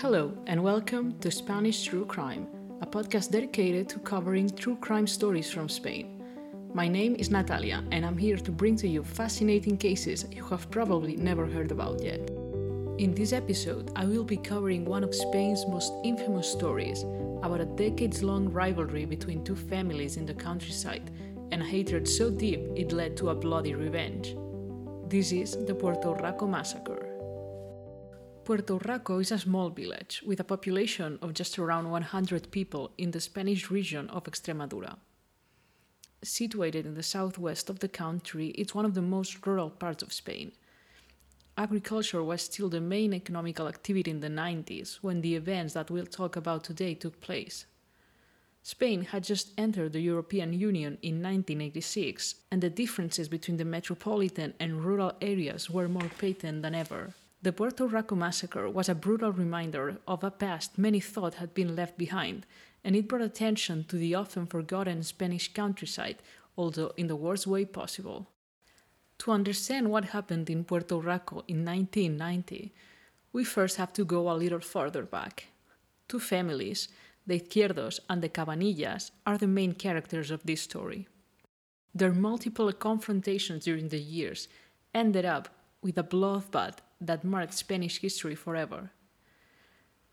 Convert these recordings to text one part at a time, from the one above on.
Hello, and welcome to Spanish True Crime, a podcast dedicated to covering true crime stories from Spain. My name is Natalia, and I'm here to bring to you fascinating cases you have probably never heard about yet. In this episode, I will be covering one of Spain's most infamous stories about a decades long rivalry between two families in the countryside and a hatred so deep it led to a bloody revenge. This is the Puerto Hurraco massacre. Puerto Hurraco is a small village with a population of just around 100 people in the Spanish region of Extremadura. Situated in the southwest of the country, it's one of the most rural parts of Spain. Agriculture was still the main economical activity in the 90s when the events that we'll talk about today took place. Spain had just entered the European Union in 1986, and the differences between the metropolitan and rural areas were more patent than ever. The Puerto Hurraco massacre was a brutal reminder of a past many thought had been left behind, and it brought attention to the often forgotten Spanish countryside, although in the worst way possible. To understand what happened in Puerto Hurraco in 1990, we first have to go a little further back. Two families, the Izquierdos and the Cabanillas, are the main characters of this story. Their multiple confrontations during the years ended up with a bloodbath that marked Spanish history forever.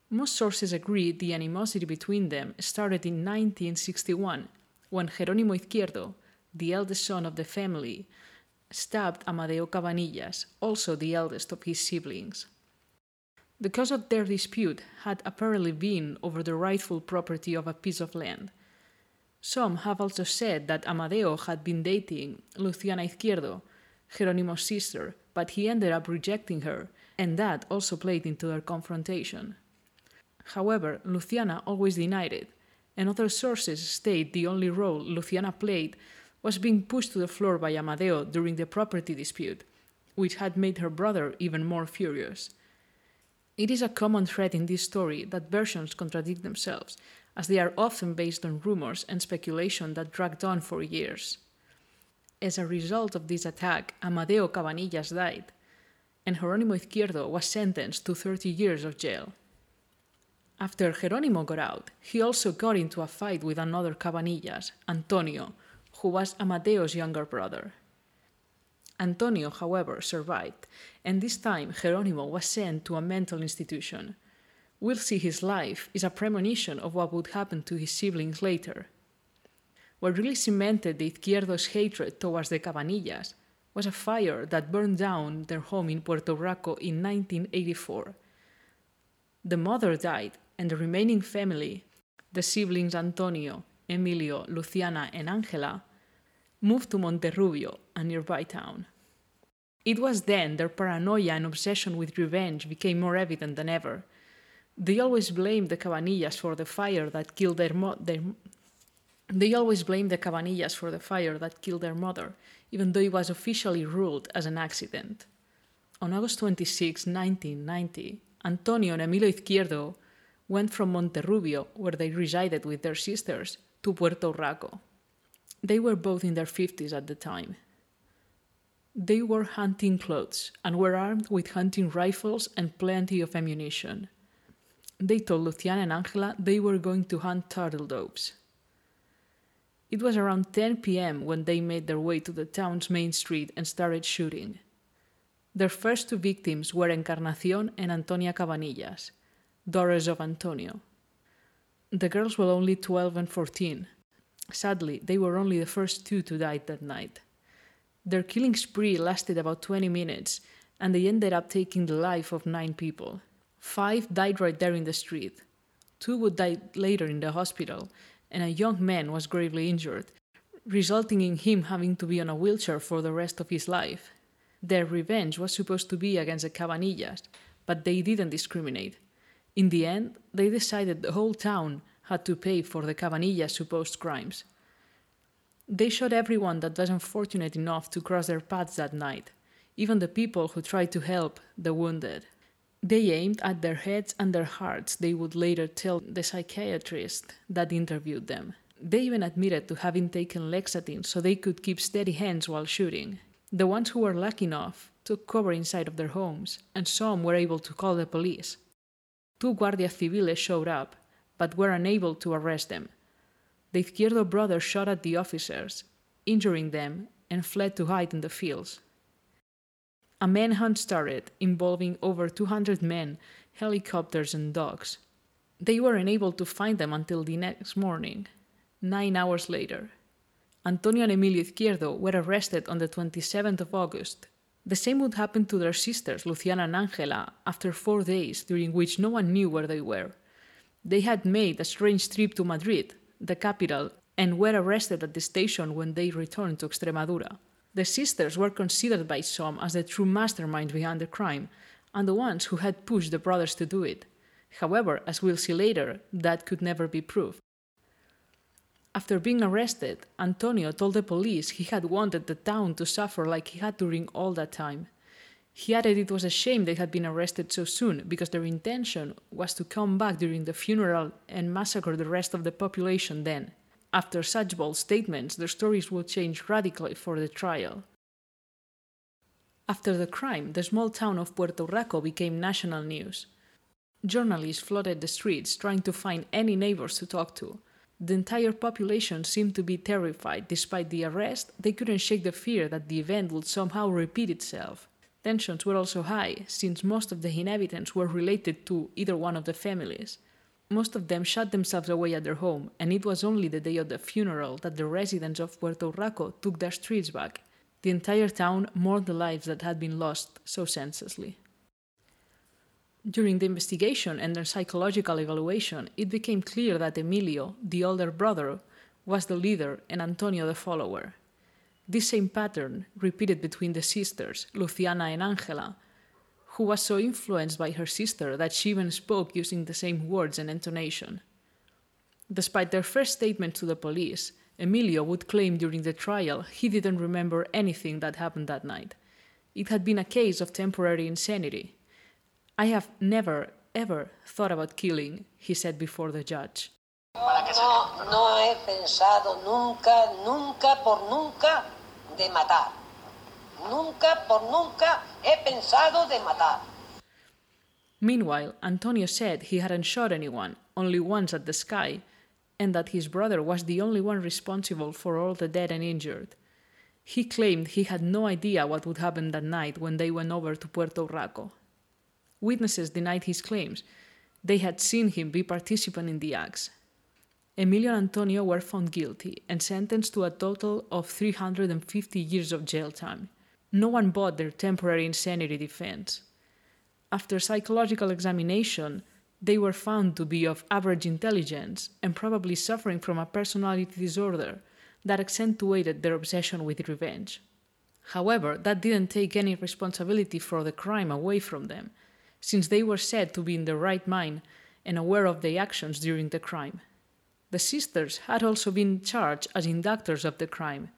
Most sources agree the animosity between them started in 1961 when Jerónimo Izquierdo, the eldest son of the family, stabbed Amadeo Cabanillas, also the eldest of his siblings. The cause of their dispute had apparently been over the rightful property of a piece of land. Some have also said that Amadeo had been dating Luciana Izquierdo, Jerónimo's sister, but he ended up rejecting her, and that also played into their confrontation. However, Luciana always denied it, and other sources state the only role Luciana played was being pushed to the floor by Amadeo during the property dispute, which had made her brother even more furious. It is a common thread in this story that versions contradict themselves, as they are often based on rumors and speculation that dragged on for years. As a result of this attack, Amadeo Cabanillas died, and Jerónimo Izquierdo was sentenced to 30 years of jail. After Jerónimo got out, he also got into a fight with another Cabanillas, Antonio, who was Amadeo's younger brother. Antonio, however, survived, and this time Jerónimo was sent to a mental institution. We'll see his life is a premonition of what would happen to his siblings later. What really cemented the Izquierdo's hatred towards the Cabanillas was a fire that burned down their home in Puerto Hurraco in 1984. The mother died, and the remaining family, the siblings Antonio, Emilio, Luciana, and Angela, moved to Monterrubio, a nearby town. It was then their paranoia and obsession with revenge became more evident than ever. They always blamed the Cabanillas for the fire that killed their, mo- their they always blamed the Cabanillas for the fire that killed their mother, even though it was officially ruled as an accident. On August 26, 1990, Antonio and Emilio Izquierdo went from Monterrubio, where they resided with their sisters, to Puerto Hurraco. They were both in their 50s at the time. They wore hunting clothes and were armed with hunting rifles and plenty of ammunition. They told Luciana and Angela they were going to hunt turtle doves. It was around 10 pm when they made their way to the town's main street and started shooting. Their first two victims were Encarnacion and Antonia Cabanillas, daughters of Antonio. The girls were only 12 and 14. Sadly, they were only the first two to die that night. Their killing spree lasted about 20 minutes, and they ended up taking the life of nine people. Five died right there in the street. Two would die later in the hospital, and a young man was gravely injured, resulting in him having to be on a wheelchair for the rest of his life. Their revenge was supposed to be against the Cabanillas, but they didn't discriminate. In the end, they decided the whole town had to pay for the Cabanillas' supposed crimes. They shot everyone that was unfortunate enough to cross their paths that night, even the people who tried to help the wounded. They aimed at their heads and their hearts, they would later tell the psychiatrist that interviewed them. They even admitted to having taken Lexatin so they could keep steady hands while shooting. The ones who were lucky enough took cover inside of their homes, and some were able to call the police. two Guardia Civiles showed up, but were unable to arrest them. The Izquierdo brothers shot at the officers, injuring them, and fled to hide in the fields. A manhunt started, involving over 200 men, helicopters, and dogs. They were unable to find them until the next morning, nine hours later. Antonio and Emilio Izquierdo were arrested on the 27th of August. The same would happen to their sisters, Luciana and Angela, after four days during which no one knew where they were. They had made a strange trip to Madrid, the capital, and were arrested at the station when they returned to Extremadura. The sisters were considered by some as the true mastermind behind the crime, and the ones who had pushed the brothers to do it. However, as we'll see later, that could never be proved. After being arrested, Antonio told the police he had wanted the town to suffer like he had during all that time. He added it was a shame they had been arrested so soon because their intention was to come back during the funeral and massacre the rest of the population then. After such bold statements, their stories would change radically for the trial. After the crime, the small town of Puerto Hurraco became national news. Journalists flooded the streets trying to find any neighbors to talk to. The entire population seemed to be terrified. Despite the arrest, they couldn't shake the fear that the event would somehow repeat itself. Tensions were also high, since most of the inhabitants were related to either one of the families. Most of them shut themselves away at their home, and it was only the day of the funeral that the residents of Puerto Hurraco took their streets back. The entire town mourned the lives that had been lost so senselessly. During the investigation and their psychological evaluation, it became clear that Emilio, the older brother, was the leader and Antonio the follower. This same pattern repeated between the sisters, Luciana and Angela, who was so influenced by her sister that she even spoke using the same words and intonation. Despite their first statement to the police, Emilio would claim during the trial he didn't remember anything that happened that night. It had been a case of temporary insanity. I have never, ever thought about killing, he said before the judge. No, no he pensado nunca, nunca por nunca de matar. Nunca por nunca he pensado de matar. Meanwhile, Antonio said he hadn't shot anyone, only once at the sky, and that his brother was the only one responsible for all the dead and injured. He claimed he had no idea what would happen that night when they went over to Puerto Hurraco. Witnesses denied his claims. They had seen him be participant in the acts. Emilio and Antonio were found guilty and sentenced to a total of 350 years of jail time. No one bought their temporary insanity defense. After psychological examination, they were found to be of average intelligence and probably suffering from a personality disorder that accentuated their obsession with revenge. However, that didn't take any responsibility for the crime away from them, since they were said to be in the right mind and aware of their actions during the crime. The sisters had also been charged as inductors of the crime,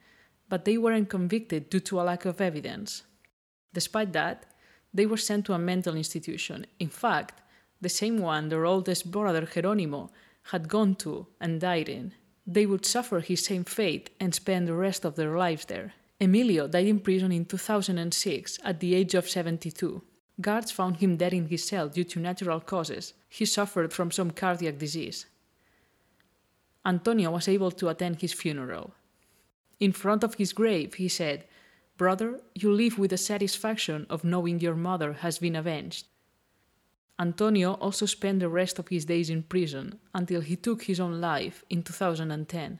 but they weren't convicted due to a lack of evidence. Despite that, they were sent to a mental institution. In fact, the same one their oldest brother Geronimo had gone to and died in. They would suffer his same fate and spend the rest of their lives there. Emilio died in prison in 2006 at the age of 72. Guards found him dead in his cell due to natural causes. He suffered from some cardiac disease. Antonio was able to attend his funeral. In front of his grave, he said, Brother, you live with the satisfaction of knowing your mother has been avenged. Antonio also spent the rest of his days in prison until he took his own life in 2010.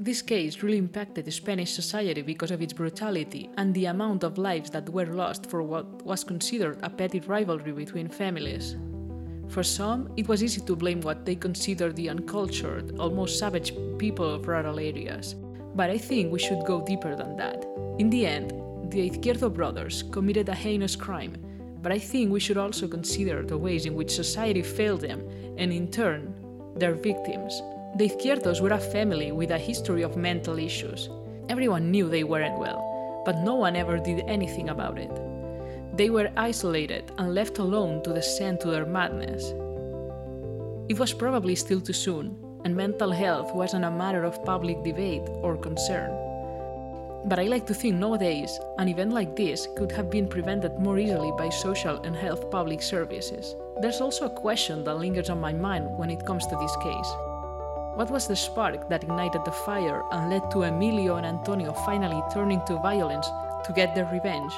This case really impacted Spanish society because of its brutality and the amount of lives that were lost for what was considered a petty rivalry between families. For some, it was easy to blame what they considered the uncultured, almost savage people of rural areas. But I think we should go deeper than that. In the end, the Izquierdo brothers committed a heinous crime, but I think we should also consider the ways in which society failed them and, in turn, their victims. The Izquierdos were a family with a history of mental issues. Everyone knew they weren't well, but no one ever did anything about it. They were isolated and left alone to descend to their madness. It was probably still too soon, and mental health wasn't a matter of public debate or concern. But I like to think nowadays an event like this could have been prevented more easily by social and health public services. There's also a question that lingers on my mind when it comes to this case. What was the spark that ignited the fire and led to Emilio and Antonio finally turning to violence to get their revenge?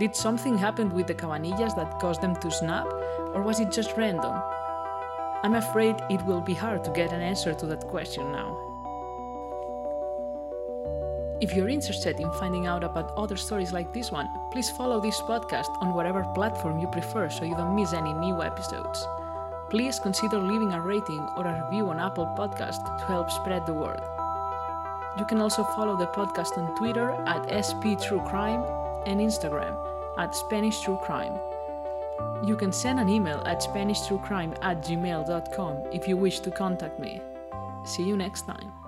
Did something happen with the Cabanillas that caused them to snap, or was it just random? I'm afraid it will be hard to get an answer to that question now. If you're interested in finding out about other stories like this one, please follow this podcast on whatever platform you prefer so you don't miss any new episodes. Please consider leaving a rating or a review on Apple Podcast to help spread the word. You can also follow the podcast on Twitter at SPTrueCrime and Instagram at Spanish True Crime. You can send an email at SpanishTrueCrime at gmail.com if you wish to contact me. See you next time.